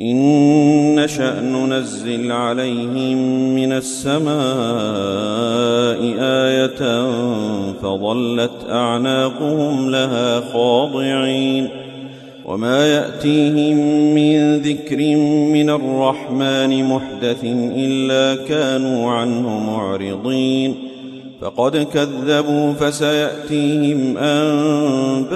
إن نشأ ننزل عليهم من السماء آية فظلت أعناقهم لها خاضعين وما يأتيهم من ذكر من الرحمن محدث إلا كانوا عنه معرضين فقد كذبوا فسيأتيهم أنباء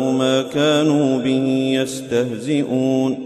ما كانوا به يستهزئون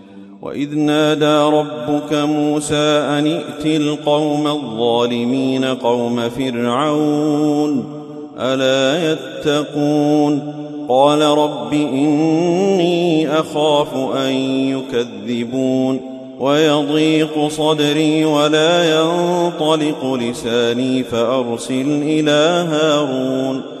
وإذ نادى ربك موسى أن ائت القوم الظالمين قوم فرعون ألا يتقون قال رب إني أخاف أن يكذبون ويضيق صدري ولا ينطلق لساني فأرسل إلى هارون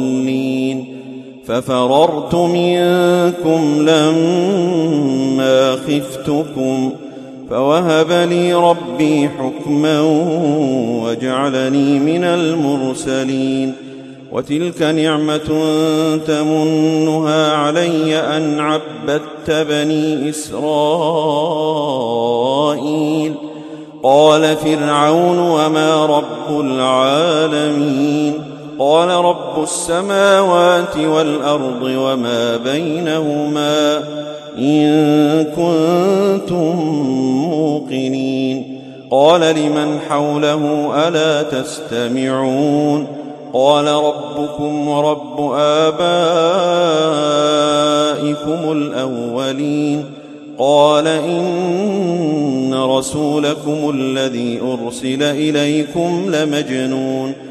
ففررت منكم لما خفتكم فوهب لي ربي حكما وجعلني من المرسلين وتلك نعمة تمنها علي أن عبدت بني إسرائيل. قال فرعون وما رب العالمين. قال رب السماوات والأرض وما بينهما إن كنتم موقنين. قال لمن حوله ألا تستمعون؟ قال ربكم ورب آبائكم الأولين. قال إن رسولكم الذي أرسل إليكم لمجنون.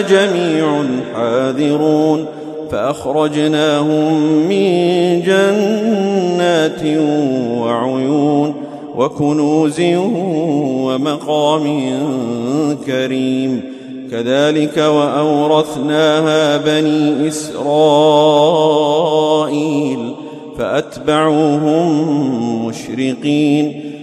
لجميع حاذرون فأخرجناهم من جنات وعيون وكنوز ومقام كريم كذلك وأورثناها بني إسرائيل فأتبعوهم مشرقين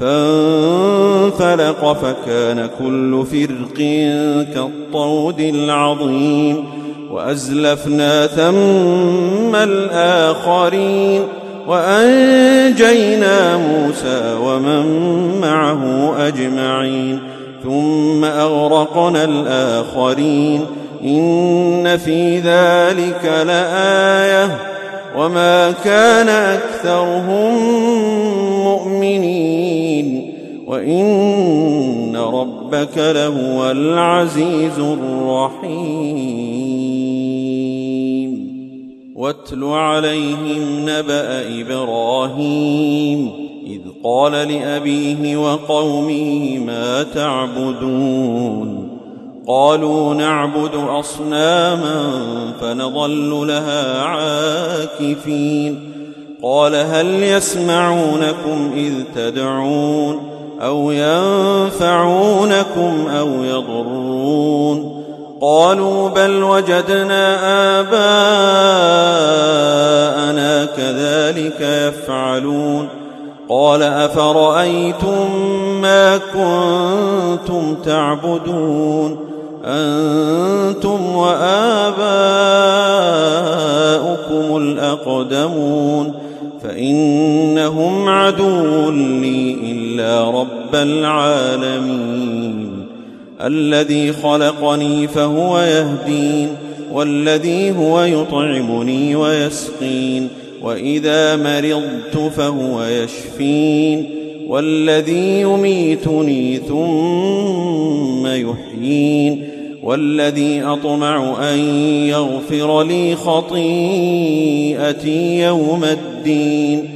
فانفلق فكان كل فرق كالطود العظيم وأزلفنا ثم الآخرين وأنجينا موسى ومن معه أجمعين ثم أغرقنا الآخرين إن في ذلك لآية وما كان أكثرهم وإن ربك لهو العزيز الرحيم واتل عليهم نبأ إبراهيم إذ قال لأبيه وقومه ما تعبدون قالوا نعبد أصناما فنظل لها عاكفين قال هل يسمعونكم إذ تدعون أو ينفعونكم أو يضرون. قالوا بل وجدنا آباءنا كذلك يفعلون. قال أفرأيتم ما كنتم تعبدون؟ أنتم وآباؤكم الأقدمون. فإنهم عدو لي إلا رب العالمين. الذي خلقني فهو يهدين والذي هو يطعمني ويسقين وإذا مرضت فهو يشفين. والذي يميتني ثم يحيين. والذي أطمع أن يغفر لي خطيئتي يوم الدين.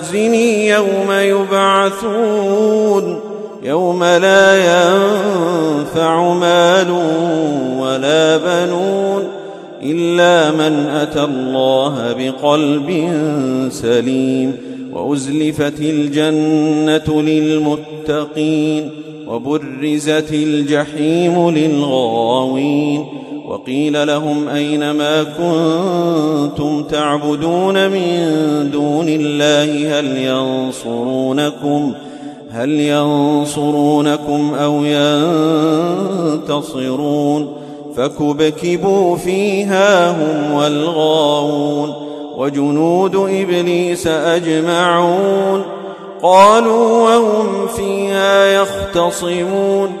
تخزني يوم يبعثون يوم لا ينفع مال ولا بنون إلا من أتى الله بقلب سليم وأزلفت الجنة للمتقين وبرزت الجحيم للغاوين. وقيل لهم أين ما كنتم تعبدون من دون الله؟ هل ينصرونكم؟ هل ينصرونكم أو ينتصرون؟ فكبكبوا فيها هم والغاوون وجنود إبليس أجمعون قالوا وهم فيها يختصمون.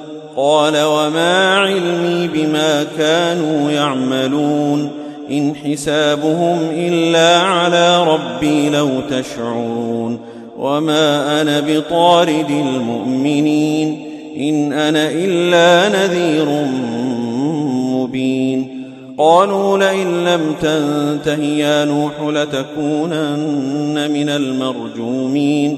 قال وما علمي بما كانوا يعملون إن حسابهم إلا على ربي لو تشعرون وما أنا بطارد المؤمنين إن أنا إلا نذير مبين قالوا لئن لم تنته يا نوح لتكونن من المرجومين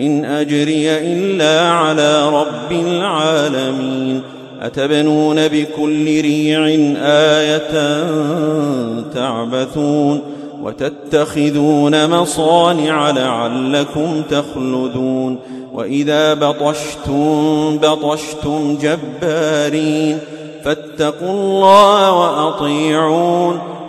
إن أجري إلا على رب العالمين. أتبنون بكل ريع آية تعبثون وتتخذون مصانع لعلكم تخلدون. وإذا بطشتم بطشتم جبارين. فاتقوا الله وأطيعون.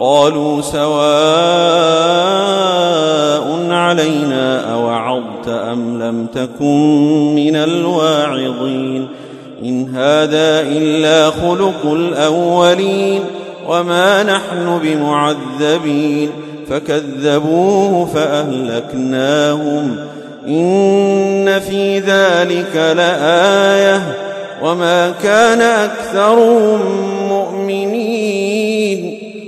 قالوا سواء علينا أوعظت أم لم تكن من الواعظين إن هذا إلا خلق الأولين وما نحن بمعذبين فكذبوه فأهلكناهم إن في ذلك لآية وما كان أكثرهم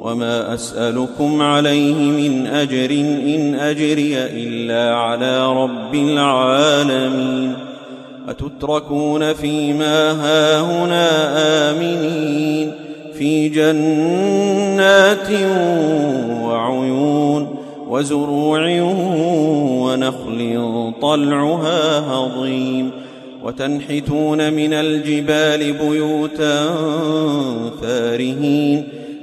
وما أسألكم عليه من أجر إن أجري إلا على رب العالمين أتتركون فيما هاهنا آمنين في جنات وعيون وزروع ونخل طلعها هضيم وتنحتون من الجبال بيوتا فارهين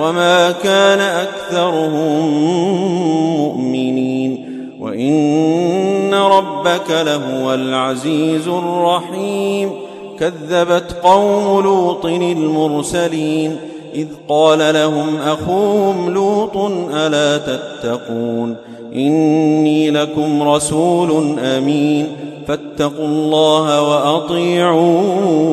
وما كان أكثرهم مؤمنين وإن ربك لهو العزيز الرحيم كذبت قوم لوط المرسلين إذ قال لهم أخوهم لوط ألا تتقون إني لكم رسول أمين فاتقوا الله وأطيعون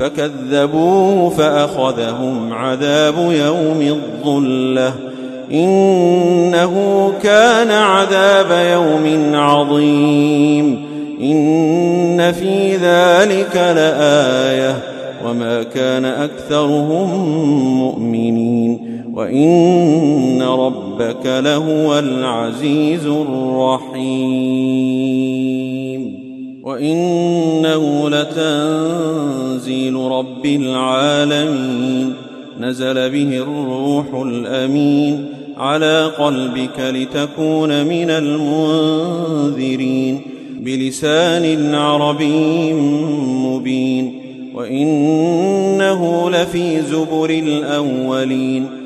فكذبوه فأخذهم عذاب يوم الظلة. إنه كان عذاب يوم عظيم. إن في ذلك لآية. وما كان أكثرهم مؤمنين. وإن ربك لهو العزيز الرحيم. وإنه لتنزيل رب العالمين نزل به الروح الأمين على قلبك لتكون من المنذرين بلسان عربي مبين وإنه لفي زبر الأولين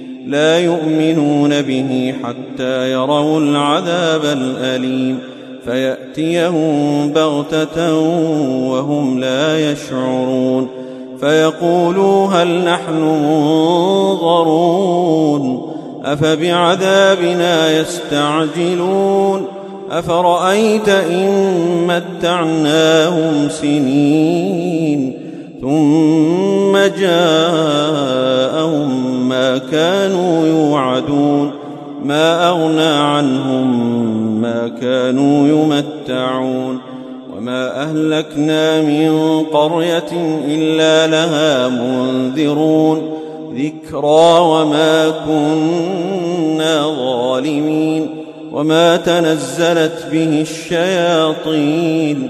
لا يؤمنون به حتى يروا العذاب الأليم فيأتيهم بغتة وهم لا يشعرون فيقولوا هل نحن منظرون أفبعذابنا يستعجلون أفرأيت إن متعناهم سنين ثم جاءهم ما كانوا يوعدون ما أغنى عنهم ما كانوا يمتعون. وما أهلكنا من قرية إلا لها منذرون. ذكرى وما كنا ظالمين. وما تنزلت به الشياطين.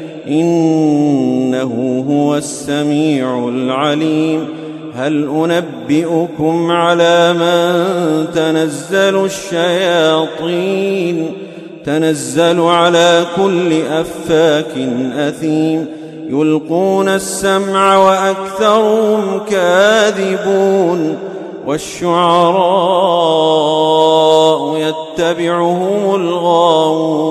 إنه هو السميع العليم. هل أنبئكم على من تنزل الشياطين؟ تنزل على كل أفاك أثيم. يلقون السمع وأكثرهم كاذبون. والشعراء يتبعهم الغاوون.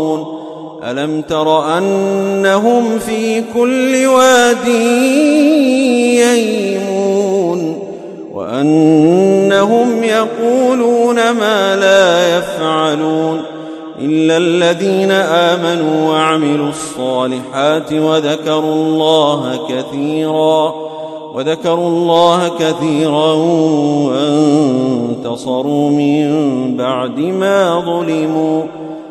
ألم تر أنهم في كل واد يهيمون وأنهم يقولون ما لا يفعلون إلا الذين آمنوا وعملوا الصالحات وذكروا الله كثيرا وذكروا الله كثيرا وانتصروا من بعد ما ظلموا